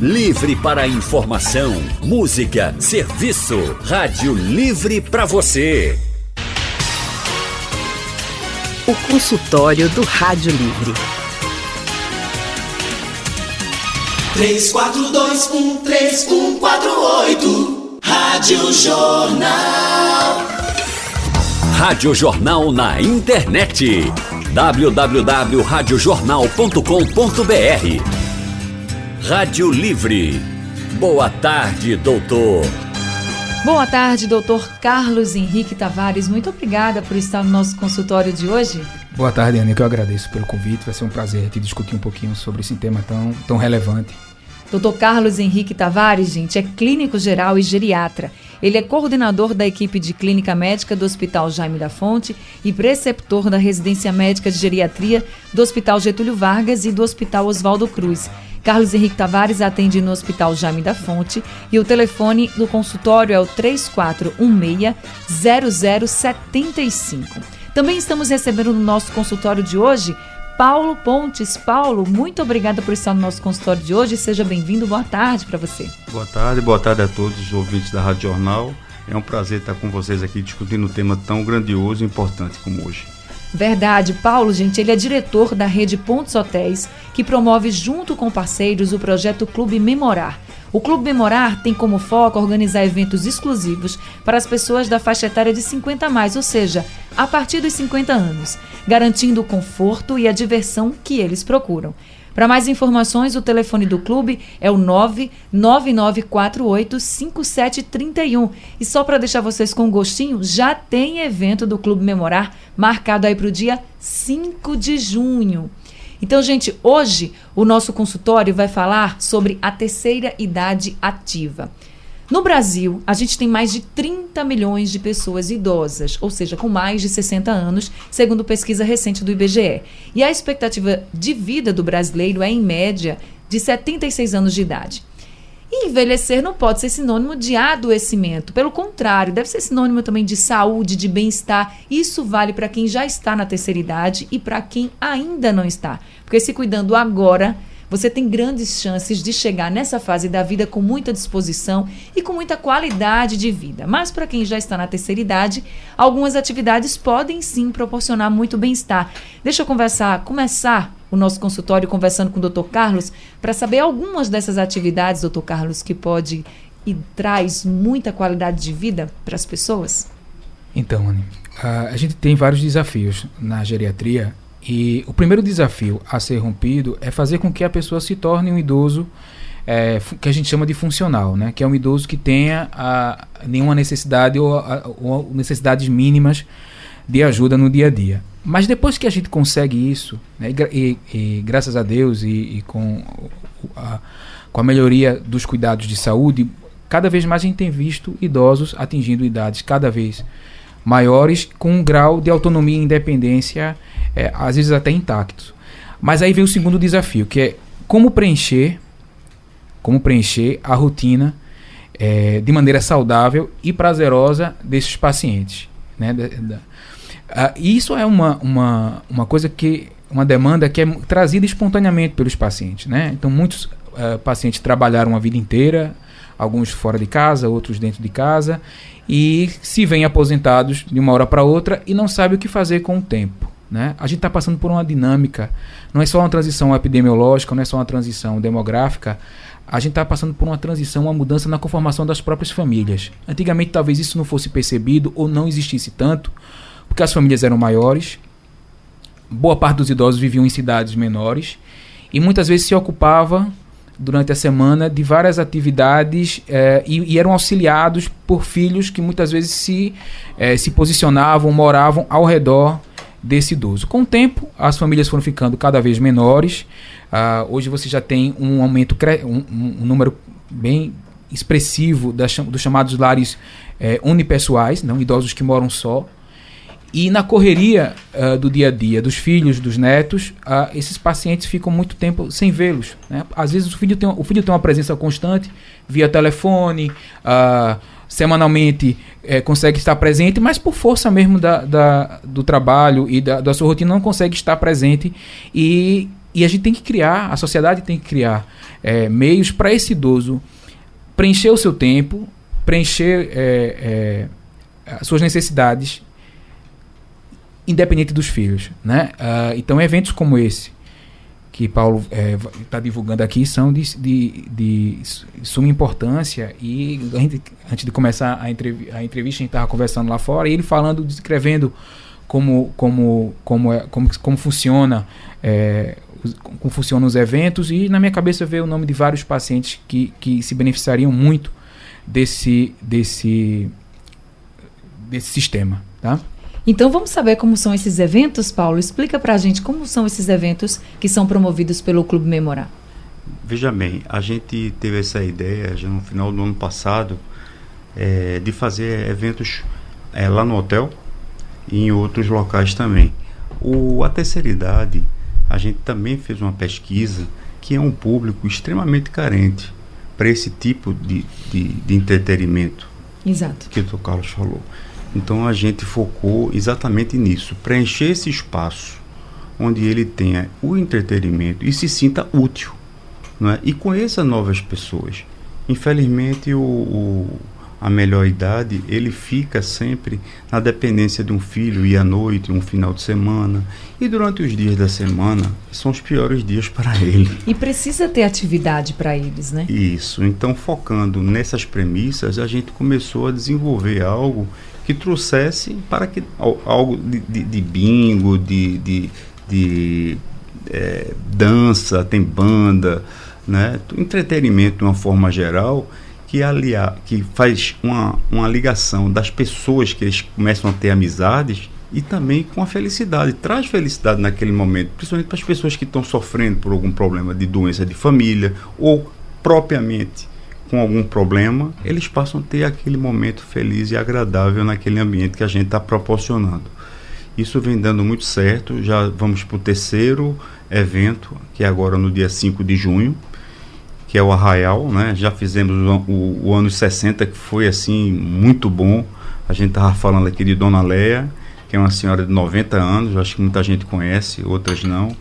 Livre para informação, música, serviço. Rádio Livre para você. O consultório do Rádio Livre. 34213148 Rádio Jornal. Rádio Jornal na internet. www.radiojornal.com.br Rádio Livre. Boa tarde, doutor. Boa tarde, doutor Carlos Henrique Tavares. Muito obrigada por estar no nosso consultório de hoje. Boa tarde, Ana, que eu agradeço pelo convite. Vai ser um prazer te discutir um pouquinho sobre esse tema tão, tão relevante. Doutor Carlos Henrique Tavares, gente, é clínico geral e geriatra. Ele é coordenador da equipe de clínica médica do Hospital Jaime da Fonte e preceptor da residência médica de geriatria do Hospital Getúlio Vargas e do Hospital Oswaldo Cruz. Carlos Henrique Tavares atende no Hospital Jaime da Fonte e o telefone do consultório é o 3416-0075. Também estamos recebendo no nosso consultório de hoje Paulo Pontes. Paulo, muito obrigada por estar no nosso consultório de hoje. Seja bem-vindo. Boa tarde para você. Boa tarde, boa tarde a todos os ouvintes da Rádio Jornal. É um prazer estar com vocês aqui discutindo um tema tão grandioso e importante como hoje. Verdade, Paulo, gente, ele é diretor da rede Pontos Hotéis, que promove junto com parceiros o projeto Clube Memorar. O Clube Memorar tem como foco organizar eventos exclusivos para as pessoas da faixa etária de 50 a mais, ou seja, a partir dos 50 anos, garantindo o conforto e a diversão que eles procuram. Para mais informações, o telefone do clube é o 999485731. E só para deixar vocês com gostinho, já tem evento do Clube Memorar marcado aí para o dia 5 de junho. Então, gente, hoje o nosso consultório vai falar sobre a terceira idade ativa. No Brasil, a gente tem mais de 30 milhões de pessoas idosas, ou seja, com mais de 60 anos, segundo pesquisa recente do IBGE. E a expectativa de vida do brasileiro é, em média, de 76 anos de idade. E envelhecer não pode ser sinônimo de adoecimento. Pelo contrário, deve ser sinônimo também de saúde, de bem-estar. Isso vale para quem já está na terceira idade e para quem ainda não está. Porque se cuidando agora, você tem grandes chances de chegar nessa fase da vida com muita disposição e com muita qualidade de vida. Mas para quem já está na terceira idade, algumas atividades podem sim proporcionar muito bem-estar. Deixa eu conversar, começar o nosso consultório conversando com o Dr. Carlos para saber algumas dessas atividades, Dr. Carlos, que pode e traz muita qualidade de vida para as pessoas. Então, Anne, a gente tem vários desafios na geriatria e o primeiro desafio a ser rompido é fazer com que a pessoa se torne um idoso é, que a gente chama de funcional, né? que é um idoso que tenha a, nenhuma necessidade ou, a, ou, necessidades mínimas de ajuda no dia a dia. Mas depois que a gente consegue isso, né? e, e, e, graças a Deus e, e com, a, com a melhoria dos cuidados de saúde, cada vez mais a gente tem visto idosos atingindo idades cada vez maiores com um grau de autonomia e independência é, às vezes até intactos. Mas aí vem o segundo desafio, que é como preencher, como preencher a rotina é, de maneira saudável e prazerosa desses pacientes. Né? Da, da, uh, isso é uma, uma, uma coisa que, uma demanda que é trazida espontaneamente pelos pacientes. Né? Então, muitos uh, pacientes trabalharam a vida inteira, alguns fora de casa, outros dentro de casa, e se vêm aposentados de uma hora para outra e não sabem o que fazer com o tempo. Né? A gente está passando por uma dinâmica, não é só uma transição epidemiológica, não é só uma transição demográfica, a gente está passando por uma transição, uma mudança na conformação das próprias famílias. Antigamente talvez isso não fosse percebido ou não existisse tanto, porque as famílias eram maiores, boa parte dos idosos viviam em cidades menores e muitas vezes se ocupava durante a semana de várias atividades eh, e, e, eram auxiliados por filhos que muitas vezes se, eh, se posicionavam, moravam ao redor desse idoso. Com o tempo, as famílias foram ficando cada vez menores. Uh, hoje você já tem um aumento, um, um número bem expressivo das, dos chamados lares eh, unipessoais, não idosos que moram só. E na correria uh, do dia a dia dos filhos, dos netos, uh, esses pacientes ficam muito tempo sem vê-los. Né? Às vezes o filho, tem, o filho tem uma presença constante via telefone, uh, semanalmente é, consegue estar presente, mas por força mesmo da, da do trabalho e da, da, sua rotina não consegue estar presente e E a gente tem que criar, a sociedade tem que criar é, meios para esse idoso preencher o seu tempo, preencher é, as suas necessidades, independente dos filhos. Né? Uh, então, eventos como esse, que Paulo está é, divulgando aqui, são de, de, de, suma importância. E antes de começar a, entrev a entrevista, a gente estava conversando lá fora, e ele falando, descrevendo como, como, como, é, como, como funciona. É, como funcionam os eventos e na minha cabeça veio o nome de vários pacientes que, que se beneficiariam muito desse, desse, desse sistema, tá? Então vamos saber como são esses eventos, Paulo? Explica pra gente como são esses eventos que são promovidos pelo Clube Memorar. Veja bem, a gente teve essa ideia já no final do ano passado é, de fazer eventos é, lá no hotel e em outros locais também. O, a terceira idade, a gente também fez uma pesquisa que é um público extremamente carente para esse tipo de, de, de entretenimento. Exato. Que o Dr. Carlos falou. Então a gente focou exatamente nisso, preencher esse espaço onde ele tenha o entretenimento e se sinta útil, não é? E conheça novas pessoas. Infelizmente o, o a melhor idade, ele fica sempre na dependência de um filho e à noite, um final de semana. E durante os dias da semana são os piores dias para ele. E precisa ter atividade para eles, né? Isso. Então, focando nessas premissas, a gente começou a desenvolver algo que trouxesse para que algo de, de, de bingo, de, de, de é, dança, tem banda, né? entretenimento de uma forma geral que, aliar, que faz uma, uma ligação das pessoas que eles começam a ter amizades e também com a felicidade. Traz felicidade naquele momento, principalmente para as pessoas que estão sofrendo por algum problema de doença de família ou propriamente com algum problema, eles passam a ter aquele momento feliz e agradável naquele ambiente que a gente está proporcionando. Isso vem dando muito certo. Já vamos para o terceiro evento, que é agora no dia 5 de junho que é o Arraial, né? Já fizemos o, o, o ano 60, que foi assim, muito bom. A gente estava falando aqui de Dona Leia, que é uma senhora de 90 anos, acho que muita gente conhece, outras não.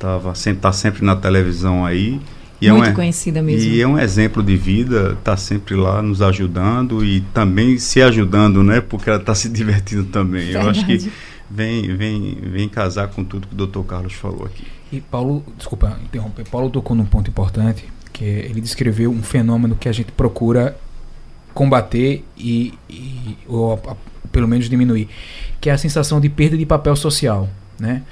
Tava sempre, tá sempre na televisão aí. E muito é um, conhecida mesmo. E é um exemplo de vida, está sempre lá nos ajudando e também se ajudando, né? Porque ela está se divertindo também. Verdade. Eu acho que vem, vem, vem casar com tudo que o doutor Carlos falou aqui. E Paulo, desculpa interromper, Paulo tocou num ponto importante que ele descreveu um fenômeno que a gente procura combater e, e ou a, pelo menos diminuir, que é a sensação de perda de papel social, né?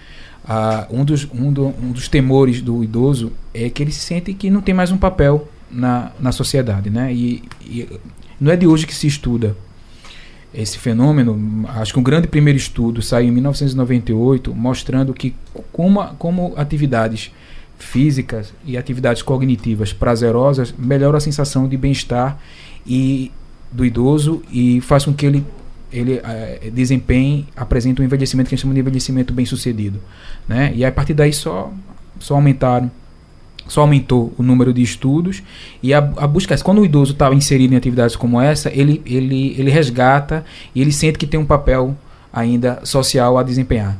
Ah, um, dos, um, do, um dos temores do idoso é que ele se sente que não tem mais um papel na, na sociedade, né? E, e não é de hoje que se estuda esse fenômeno. Acho que um grande primeiro estudo saiu em 1998 mostrando que como, como atividades físicas e atividades cognitivas prazerosas melhora a sensação de bem-estar e do idoso e faz com que ele ele é, apresente um envelhecimento que a gente chama de envelhecimento bem sucedido, né? E a partir daí só só aumentaram só aumentou o número de estudos e a, a busca quando o idoso está inserido em atividades como essa ele ele ele resgata e ele sente que tem um papel ainda social a desempenhar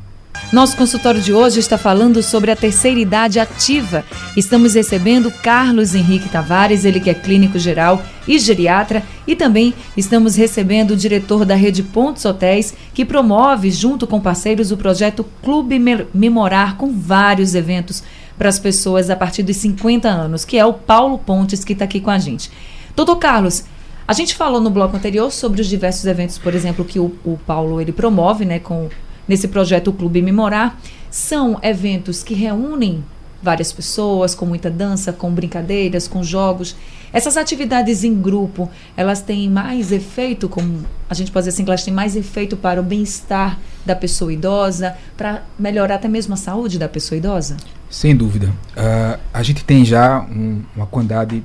nosso consultório de hoje está falando sobre a terceira idade ativa. Estamos recebendo Carlos Henrique Tavares, ele que é clínico geral e geriatra, e também estamos recebendo o diretor da rede Pontos Hotéis, que promove, junto com parceiros, o projeto Clube Memorar, com vários eventos para as pessoas a partir dos 50 anos, que é o Paulo Pontes que está aqui com a gente. Doutor Carlos, a gente falou no bloco anterior sobre os diversos eventos, por exemplo, que o, o Paulo ele promove, né, com nesse projeto o Clube Memorar. São eventos que reúnem várias pessoas, com muita dança, com brincadeiras, com jogos. Essas atividades em grupo, elas têm mais efeito, como a gente pode dizer assim, elas têm mais efeito para o bem-estar da pessoa idosa, para melhorar até mesmo a saúde da pessoa idosa? Sem dúvida. Uh, a gente tem já um, uma quantidade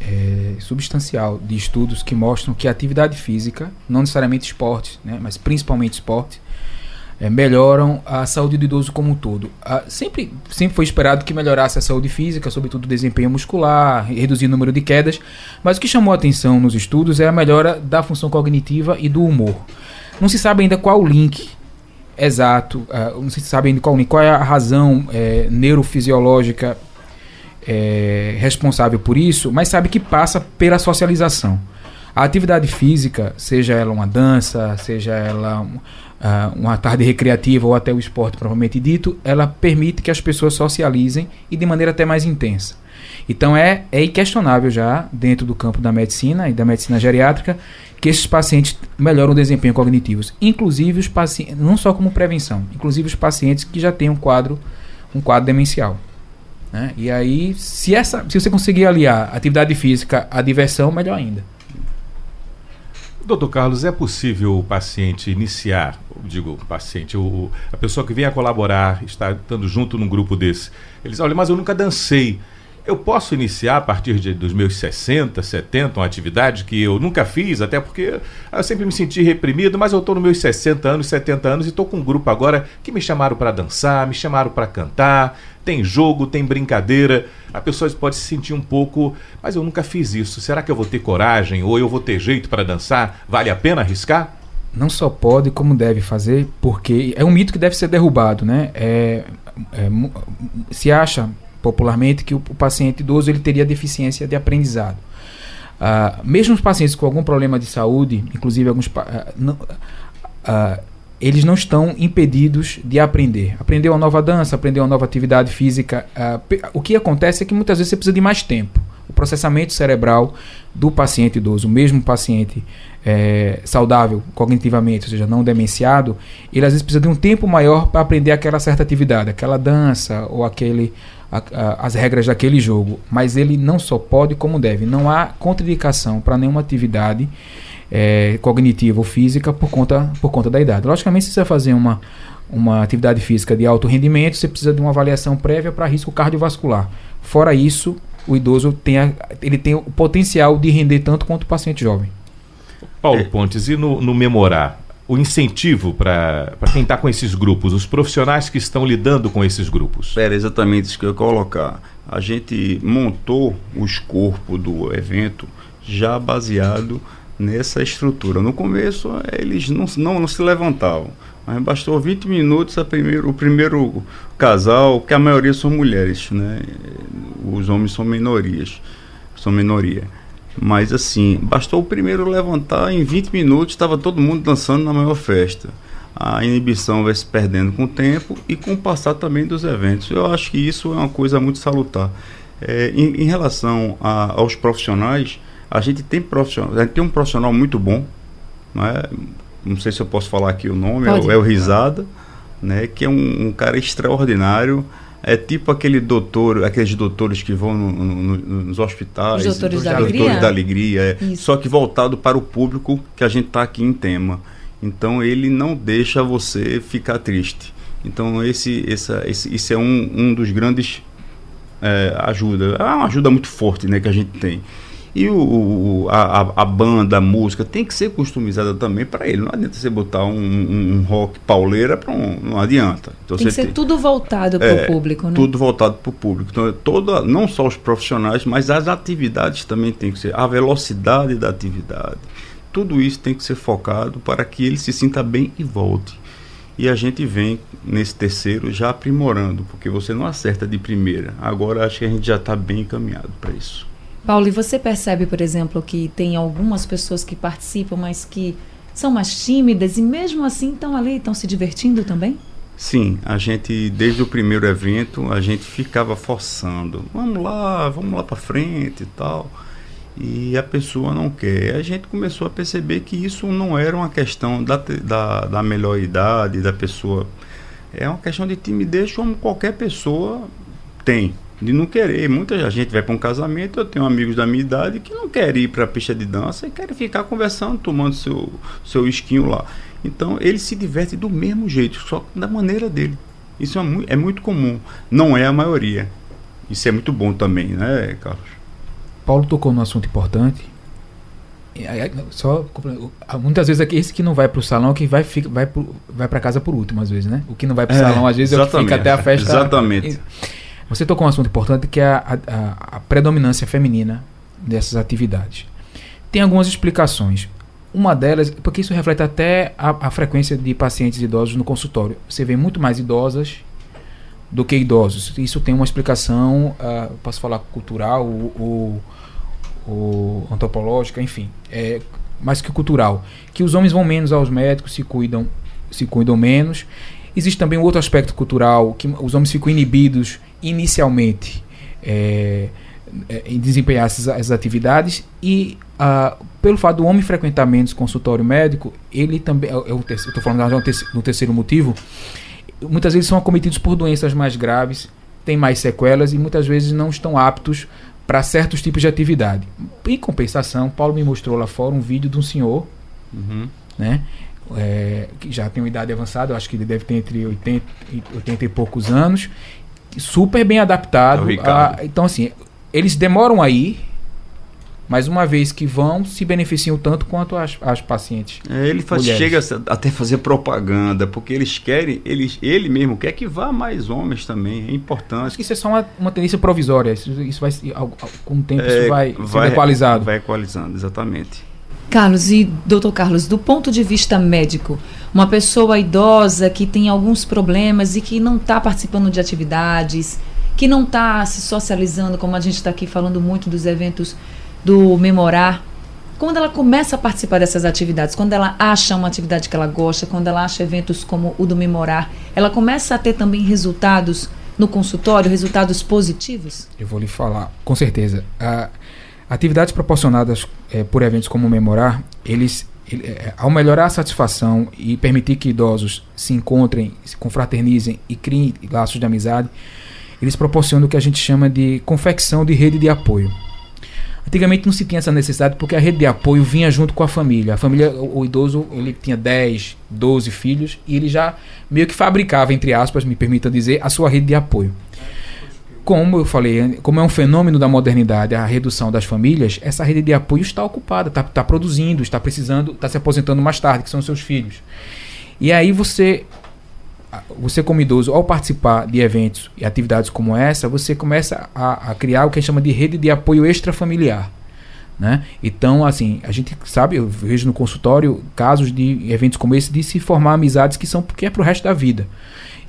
é, substancial de estudos que mostram que a atividade física, não necessariamente esporte, né, mas principalmente esporte, é, melhoram a saúde do idoso como um todo. Ah, sempre, sempre foi esperado que melhorasse a saúde física, sobretudo o desempenho muscular, reduzir o número de quedas, mas o que chamou a atenção nos estudos é a melhora da função cognitiva e do humor. Não se sabe ainda qual o link exato, uh, não se sabem qual, qual é a razão é, neurofisiológica é, responsável por isso, mas sabe que passa pela socialização. A atividade física, seja ela uma dança, seja ela uh, uma tarde recreativa ou até o esporte propriamente dito, ela permite que as pessoas socializem e de maneira até mais intensa. Então é, é inquestionável já, dentro do campo da medicina e da medicina geriátrica, que esses pacientes melhoram o desempenho cognitivo. Inclusive os pacientes, não só como prevenção, inclusive os pacientes que já têm um quadro, um quadro demencial. Né? E aí, se, essa, se você conseguir aliar atividade física à diversão, melhor ainda. Doutor Carlos, é possível o paciente iniciar, digo, paciente, o, a pessoa que vem a colaborar, está estando junto num grupo desse, ele diz, olha, mas eu nunca dancei. Eu posso iniciar a partir de, dos meus 60, 70, uma atividade que eu nunca fiz, até porque eu sempre me senti reprimido, mas eu estou nos meus 60 anos, 70 anos e estou com um grupo agora que me chamaram para dançar, me chamaram para cantar, tem jogo, tem brincadeira. A pessoa pode se sentir um pouco, mas eu nunca fiz isso. Será que eu vou ter coragem ou eu vou ter jeito para dançar? Vale a pena arriscar? Não só pode, como deve fazer, porque é um mito que deve ser derrubado, né? É, é, se acha popularmente que o, o, paciente idoso ele teria deficiência de aprendizado. Uh, mesmo os pacientes com algum problema de saúde, inclusive alguns uh, não, uh, eles não estão impedidos de aprender. Aprender uma nova dança, aprender uma nova atividade física. O que acontece é que muitas vezes você precisa de mais tempo. O processamento cerebral do paciente idoso, mesmo paciente é, saudável cognitivamente, ou seja, não demenciado, ele às vezes precisa de um tempo maior para aprender aquela certa atividade, aquela dança ou aquele, a, a, as regras daquele jogo. Mas ele não só pode, como deve. Não há contraindicação para nenhuma atividade é, cognitiva ou física por conta, por conta da idade. Logicamente, se você fazer uma, uma atividade física de alto rendimento, você precisa de uma avaliação prévia para risco cardiovascular. Fora isso, o idoso tem, a, ele tem o potencial de render tanto quanto o paciente jovem. Paulo Pontes, e no, no memorar, o incentivo para quem está com esses grupos, os profissionais que estão lidando com esses grupos? Era exatamente isso que eu ia colocar. A gente montou o escopo do evento já baseado nessa estrutura. No começo, eles não, não, não se levantavam. Mas bastou 20 minutos a primeiro, o primeiro casal, que a maioria são mulheres, né? Os homens são minorias, são minoria. Mas assim, bastou o primeiro levantar, em 20 minutos estava todo mundo dançando na maior festa. A inibição vai se perdendo com o tempo e com o passar também dos eventos. Eu acho que isso é uma coisa muito salutar. É, em, em, relação a, aos profissionais, a gente tem profissional, a gente tem um profissional muito bom, não é? Não sei se eu posso falar aqui o nome, é, é o Risada, né? Que é um, um, cara extraordinário. É tipo aquele doutor, aqueles doutores que vão no, no, nos hospitais, Os doutores, da, doutores alegria. da alegria, é, só que voltado para o público que a gente está aqui em tema. Então ele não deixa você ficar triste. Então esse, essa, esse, esse é um, um dos grandes é, ajuda. É uma ajuda muito forte, né, que a gente tem. E o, a, a, banda, a música tem que ser customizada também para ele. Não adianta você botar um, um, um rock pauleira para um. Não adianta. Então, tem que ser tem, tudo voltado para o é, público, né? Tudo voltado para o público. Então, toda, não só os profissionais, mas as atividades também tem que ser. A velocidade da atividade. Tudo isso tem que ser focado para que ele se sinta bem e volte. E a gente vem nesse terceiro já aprimorando, porque você não acerta de primeira. Agora acho que a gente já está bem encaminhado para isso. Paulo, e você percebe, por exemplo, que tem algumas pessoas que participam, mas que são mais tímidas e mesmo assim estão ali, estão se divertindo também? Sim, a gente desde o primeiro evento a gente ficava forçando, vamos lá, vamos lá para frente e tal, e a pessoa não quer. A gente começou a perceber que isso não era uma questão da, da, da melhor idade da pessoa, é uma questão de timidez como qualquer pessoa tem de não querer. Muita gente vai para um casamento, eu tenho amigos da minha idade que não querem ir para a pista de dança e querem ficar conversando, tomando seu, seu esquinho lá. Então ele se diverte do mesmo jeito, só da maneira dele. Isso é, mu é muito comum, não é a maioria. Isso é muito bom também, né, Carlos? Paulo tocou num assunto importante. Só muitas vezes aqui esse que não vai para o salão que vai fica, vai pro, vai para casa por último às vezes, né? O que não vai para o é, salão às vezes é o que fica até a festa. Exatamente. Você tocou um assunto importante que é a, a, a predominância feminina dessas atividades. Tem algumas explicações. uma delas, porque isso reflete até a, a frequência de pacientes idosos no consultório. Você vê muito mais idosas do que idosos. Isso tem uma explicação, uh, posso falar cultural ou, ou antropológica, enfim, é mais que cultural, que os homens vão menos aos médicos, se cuidam, se cuidam menos. Existe também um outro aspecto cultural que os homens ficam inibidos inicialmente é, é, em desempenhar essas, essas atividades e uh, pelo fato do homem frequentar menos consultório médico, ele também, eu estou falando no terceiro motivo, muitas vezes são acometidos por doenças mais graves, têm mais sequelas e muitas vezes não estão aptos para certos tipos de atividade. Em compensação, Paulo me mostrou lá fora um vídeo de um senhor, uhum. né? É, que já tem uma idade avançada, eu acho que ele deve ter entre 80, 80 e poucos anos, super bem adaptado. É a, então, assim, eles demoram a ir, mas uma vez que vão, se beneficiam tanto quanto as, as pacientes. É, ele faz, chega até fazer propaganda, porque eles querem, eles, ele mesmo quer que vá mais homens também, é importante. Acho que isso é só uma, uma tendência provisória, isso, isso vai, com o tempo, é, isso vai, vai ser equalizado. Vai equalizando, exatamente. Carlos, e doutor Carlos, do ponto de vista médico, uma pessoa idosa que tem alguns problemas e que não está participando de atividades, que não está se socializando, como a gente está aqui falando muito dos eventos do memorar, quando ela começa a participar dessas atividades, quando ela acha uma atividade que ela gosta, quando ela acha eventos como o do memorar, ela começa a ter também resultados no consultório, resultados positivos? Eu vou lhe falar, com certeza. Uh, atividades proporcionadas é, por eventos como o memorar, eles ele, ao melhorar a satisfação e permitir que idosos se encontrem, se confraternizem e criem laços de amizade, eles proporcionam o que a gente chama de confecção de rede de apoio. Antigamente não se tinha essa necessidade porque a rede de apoio vinha junto com a família. A família, o, o, idoso, ele tinha 10, 12 filhos e ele já meio que fabricava, entre aspas, me permita dizer, a sua rede de apoio. Como eu falei, como é um fenômeno da modernidade, a redução das famílias, essa rede de apoio está ocupada, está, está produzindo, está precisando, está se aposentando mais tarde, que são seus filhos. E aí você você como idoso, ao participar de eventos e atividades como essa, você começa a, a criar o que a gente chama de rede de apoio extrafamiliar. Né? Então, assim, a gente sabe, eu vejo no consultório casos de eventos como esse de se formar amizades que são porque é para o resto da vida.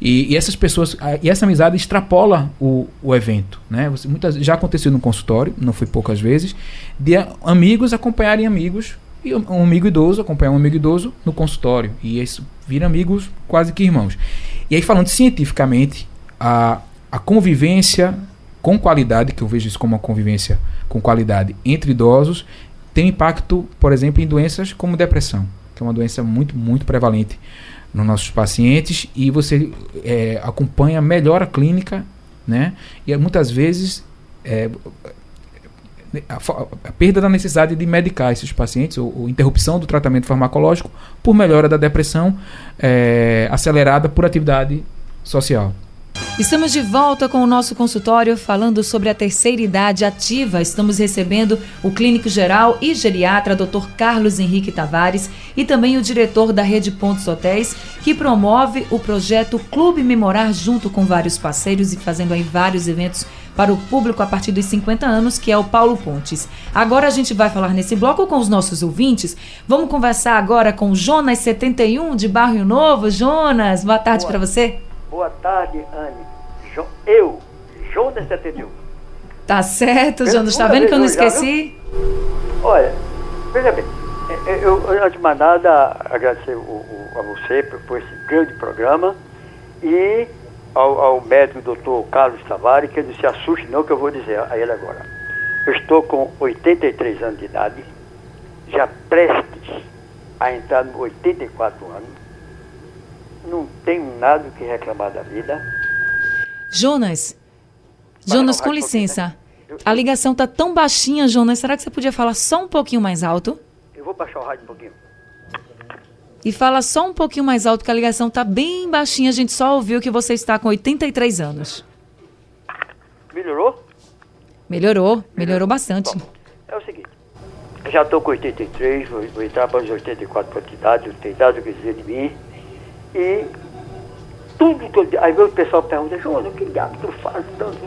E, e, essas pessoas, e essa amizade extrapola o, o evento, né? Você, muitas, já aconteceu no consultório, não foi poucas vezes, de amigos acompanharem amigos e um amigo idoso acompanhar um amigo idoso no consultório. E isso vira amigos quase que irmãos. E aí, falando cientificamente, a, a convivência com qualidade, que eu vejo isso como uma convivência com qualidade entre idosos, tem impacto, por exemplo, em doenças como depressão, que é uma doença muito, muito prevalente nos nossos pacientes, e você é, acompanha melhor a clínica, né? E muitas vezes é, a, perda da necessidade de medicar esses pacientes, ou, ou, interrupção do tratamento farmacológico, por melhora da depressão é, acelerada por atividade social. Estamos de volta com o nosso consultório falando sobre a terceira idade ativa. Estamos recebendo o clínico geral e geriatra Dr. Carlos Henrique Tavares e também o diretor da Rede Pontos Hotéis, que promove o projeto Clube Memorar junto com vários parceiros e fazendo aí vários eventos para o público a partir dos 50 anos, que é o Paulo Pontes. Agora a gente vai falar nesse bloco com os nossos ouvintes. Vamos conversar agora com Jonas 71 de Barrio Novo. Jonas, boa tarde para você. Boa tarde, Anne. Jo eu, Jonas 71. Tá certo, Jonas. Tá vendo que eu não esqueci? Já, Olha, veja bem. É, é, eu, eu, de nada, agradecer o, o, a você por, por, esse grande programa e ao, ao médico doutor Carlos Tavares, que ele se assuste não que eu vou dizer a ele agora. Eu estou com 83 anos de idade, já prestes a entrar nos 84 anos não tenho nada que reclamar da vida. Jonas, Jonas, com licença. A ligação tá tão baixinha, Jonas. Será que você podia falar só um pouquinho mais alto? Eu vou baixar o rádio um pouquinho. E fala só um pouquinho mais alto, que a ligação tá bem baixinha. A gente só ouviu que você está com 83 anos. Melhorou? Melhorou, melhorou bastante. Bom, é o seguinte, já estou com 83, vou, vou entrar para os 84 quantidades, não tem nada o que dizer de mim. E tudo que eu, Aí o pessoal pergunta, João, que diabo tu faz tanto,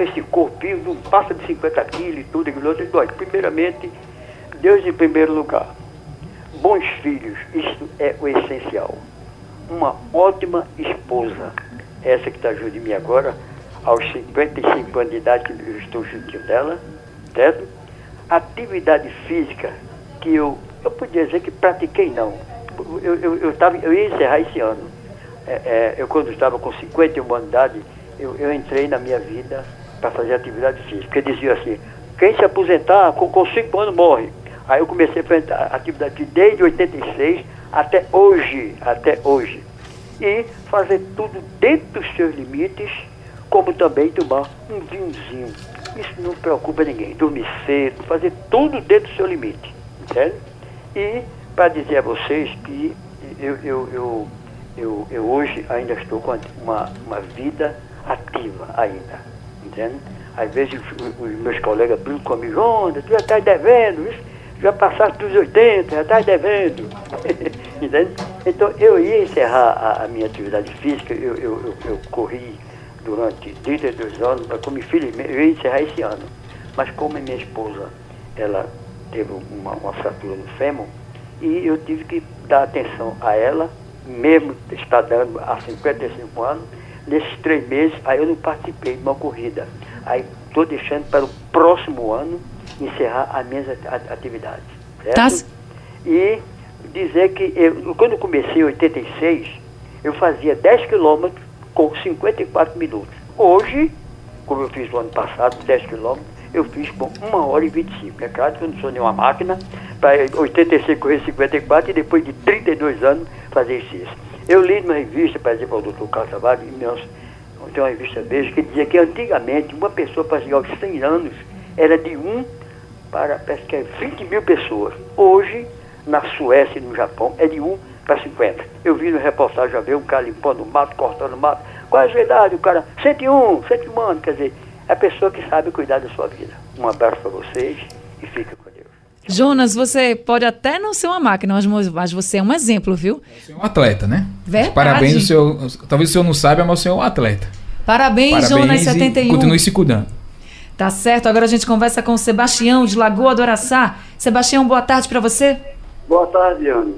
esse corpinho, passa de 50 quilos e tudo, aquilo outro. Olha, primeiramente, Deus em primeiro lugar. bons filhos, isso é o essencial. Uma ótima esposa, essa que está junto de mim agora, aos 55 anos de idade que eu estou juntinho dela, certo? Atividade física que eu, eu podia dizer que pratiquei não. Eu, eu, tava, eu ia encerrar esse ano. É, é, eu quando estava com 51 anos de idade, eu, eu entrei na minha vida para fazer atividade física. Porque dizia assim, quem se aposentar com, com 5 anos morre. Aí eu comecei a atividade desde 86 até hoje, até hoje. E fazer tudo dentro dos seus limites, como também tomar um vinhozinho. Isso não preocupa ninguém. Dormir cedo, fazer tudo dentro do seu limite. Entende? E para dizer a vocês que eu, eu, eu, eu, eu hoje ainda estou com uma, uma vida ativa ainda. Entende? Às vezes os, meus colegas brincam comigo, onda, tu já está devendo, isso, já passaste dos 80, já está devendo. Entende? Então eu ia encerrar a, a minha atividade física, eu, eu, eu, eu, corri durante 32 anos, como infelizmente eu ia encerrar esse ano. Mas como minha esposa, ela teve uma, uma fratura no fêmur, e eu tive que dar atenção a ela, mesmo está dando há 55 anos, nesses três meses, aí eu não participei de uma corrida. Aí estou deixando para o próximo ano encerrar as minhas atividades. Certo? Tá. E dizer que eu, quando eu comecei em 86, eu fazia 10 quilômetros com 54 minutos. Hoje, como eu fiz no ano passado, 10 quilômetros, eu fiz com 1 hora e 25. É claro que eu não sou nenhuma máquina, para 86 correr 54 e depois de 32 anos fazer isso. Eu li numa revista, por exemplo, o doutor Carlos Tavares, tem uma revista Veja, que dizia que antigamente uma pessoa para chegar aos 100 anos era de 1 para, parece que é 20 mil pessoas. Hoje, na Suécia e no Japão, é de 1 para 50. Eu vi no reportagem, já veio um cara limpando o mato, cortando o mato. Qual é a sua idade? O cara, 101, 101 anos. Quer dizer, a pessoa que sabe cuidar da sua vida. Um abraço para vocês e fica com Deus. Jonas, você pode até não ser uma máquina, mas você é um exemplo, viu? Você é um atleta, né? Verdade. Parabéns, o senhor, talvez o senhor não saiba, mas você é um atleta. Parabéns, Parabéns Jonas 71. Continue se cuidando. Tá certo. Agora a gente conversa com o Sebastião de Lagoa do Araçá. Sebastião, boa tarde para você. Boa tarde, Ana.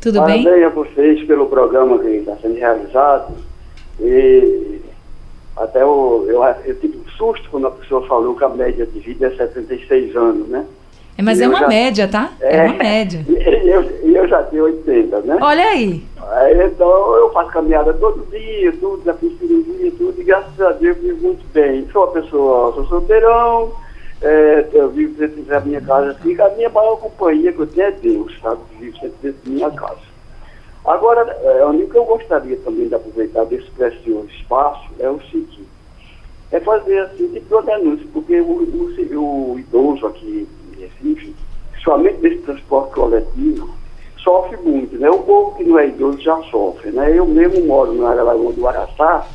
Tudo Parabéns bem? Parabéns a vocês pelo programa que está sendo realizado. E até eu, eu, eu tive um susto quando a pessoa falou que a média de vida é 76 anos, né? É, mas é uma já, média, tá? É, é uma média. E eu, eu, já tenho 80, né? Olha aí. aí. Então eu faço caminhada todo dia, tudo, já fiz cirurgia, tudo, e graças a Deus vivo muito bem. Sou uma pessoa, sou solteirão, é, eu vivo dentro da minha casa assim, a minha maior companhia que eu tenho é Deus, sabe? Vivo dentro da minha casa. Agora, é, o que eu gostaria também de aproveitar desse precioso espaço é o seguinte, é fazer assim, tipo uma denúncia, porque o, o, o idoso aqui Recife, somente desse transporte coletivo, sofre muito, né? O povo que não é idoso já sofre, né? Eu mesmo moro na área Lagoa do Araçá,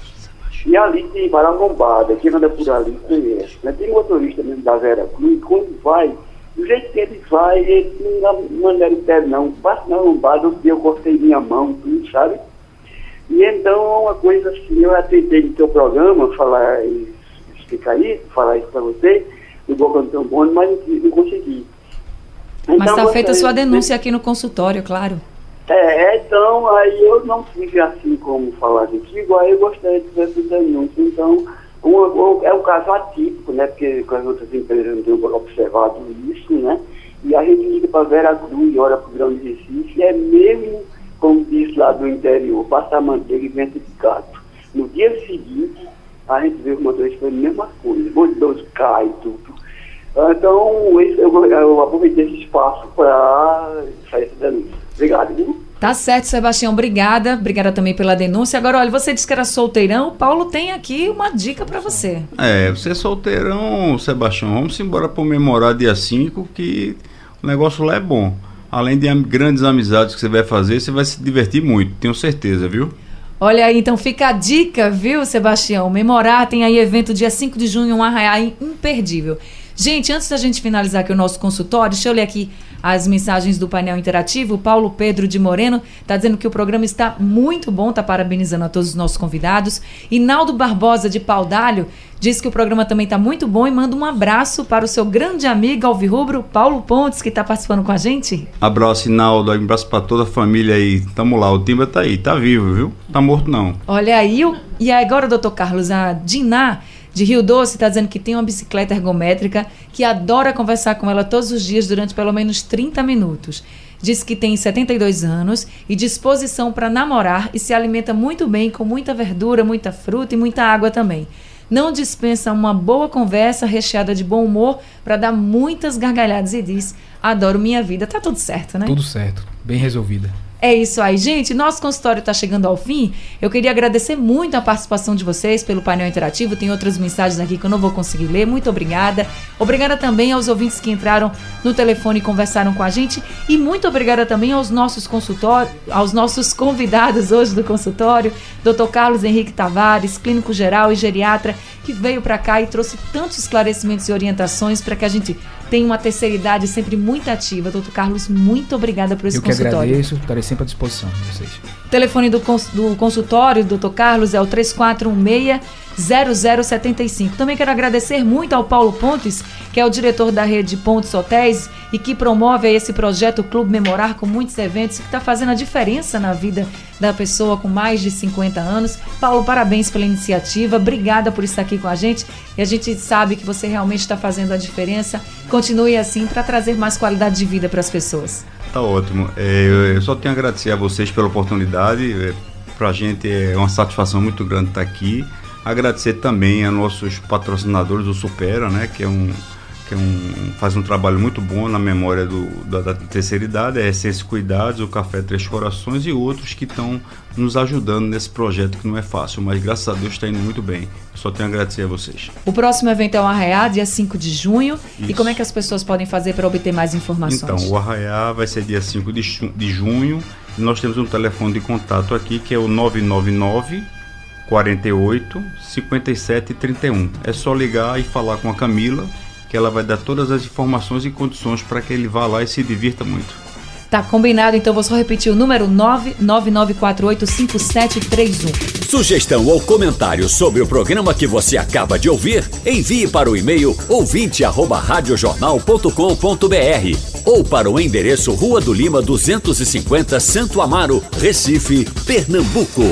e ali tem várias lombadas, quem anda por ali conhece, né? Tem motorista mesmo da Vera Cruz, quando vai, do jeito que ele vai, ele não maneira pé não, passa na lombada, um dia eu cortei minha mão, tudo, sabe? E então, uma coisa assim, eu atendei no teu programa, falar, explicar isso, falar isso para você, ligou para o trombone, mas não, consegui. Então, mas está feita a sua denúncia aqui no consultório, claro. É, então aí eu não tive assim como falar contigo, aí eu gostaria de fazer essa denúncia. Então, um, um, é um caso atípico, né? Porque com as outras empresas não tenho observado isso, né? E a gente liga para Vera Cruz, olha para o Grande Recife, e é mesmo, como diz lá do interior, passar manteiga e vento de gato. No dia seguinte, a gente vê o motorista fazendo a mesma coisa, o idoso cai tudo. Então, eu, eu aproveitei esse espaço para sair essa denúncia. Obrigado, viu? Tá certo, Sebastião. Obrigada. Obrigada também pela denúncia. Agora, olha, você disse que era solteirão. O Paulo tem aqui uma dica para você. É, você é solteirão, Sebastião. Vamos embora comemorar dia 5, que o negócio lá é bom. Além de grandes amizades que você vai fazer, você vai se divertir muito, tenho certeza, viu? Olha aí, então fica a dica, viu, Sebastião? Memorar tem aí evento dia 5 de junho, um arraial imperdível. Gente, antes da gente finalizar aqui o nosso consultório, deixa eu ler aqui as mensagens do painel interativo. O Paulo Pedro de Moreno está dizendo que o programa está muito bom, está parabenizando a todos os nossos convidados. Inaldo Barbosa de Paudalho diz que o programa também está muito bom e manda um abraço para o seu grande amigo alvirrubro, Paulo Pontes, que está participando com a gente. Abraço, Inaldo. Um abraço para toda a família aí. Tamo lá, o Timba tá aí, tá vivo, viu? Tá morto não. Olha aí, o- e agora, doutor Carlos, a Diná de Rio Doce está dizendo que tem uma bicicleta ergométrica que adora conversar com ela todos os dias durante pelo menos 30 minutos. Diz que tem 72 anos e disposição para namorar e se alimenta muito bem com muita verdura, muita fruta e muita água também. Não dispensa uma boa conversa recheada de bom humor para dar muitas gargalhadas e diz: Adoro minha vida. Tá tudo certo, né? Tudo certo, bem resolvida. É isso aí, gente. Nosso consultório está chegando ao fim. Eu queria agradecer muito a participação de vocês pelo painel interativo. Tem outras mensagens aqui que eu não vou conseguir ler. Muito obrigada. Obrigada também aos ouvintes que entraram no telefone e conversaram com a gente. E muito obrigada também aos nossos consultórios, aos nossos convidados hoje do consultório, Dr. Carlos Henrique Tavares, clínico geral e geriatra, que veio para cá e trouxe tantos esclarecimentos e orientações para que a gente tenha uma terceira idade sempre muito ativa. Dr. Carlos, muito obrigada por esse Eu que consultório. agradeço, estarei sempre à disposição de vocês. O telefone do, cons- do consultório do Dr. Carlos é o 3416-0075. Também quero agradecer muito ao Paulo Pontes, que é o diretor da rede Pontes Hotéis e que promove esse projeto Clube Memorar com muitos eventos que está fazendo a diferença na vida da pessoa com mais de 50 anos. Paulo, parabéns pela iniciativa, obrigada por estar aqui com a gente e a gente sabe que você realmente está fazendo a diferença. Continue assim para trazer mais qualidade de vida para as pessoas. Tá ótimo. É, eu- só tenho a agradecer a vocês pela oportunidade. É, pra gente é uma satisfação muito grande estar aqui. Agradecer também a nossos patrocinadores, o Supera, né? Que é um. Que é um, faz um trabalho muito bom na memória do, da, da terceira idade, a Essência Cuidados, o Café Três Corações e outros que estão nos ajudando nesse projeto que não é fácil, mas graças a Deus está indo muito bem. Eu só tenho a agradecer a vocês. O próximo evento é o Arraiá, dia 5 de junho. E Isso. como é que as pessoas podem fazer para obter mais informações? Então, o Arraiá vai ser dia 5 de, de junho. E nós temos um telefone de contato aqui que é o 999 48 57 31. É só ligar e falar com a Camila, que ela vai dar todas as informações e condições para que ele vá lá e se divirta muito. Tá combinado, então vou só repetir o número 999485731. Sugestão ou comentário sobre o programa que você acaba de ouvir, envie para o e-mail ouvinte@radiojornal.com.br ou para o endereço Rua do Lima 250, Santo Amaro, Recife, Pernambuco.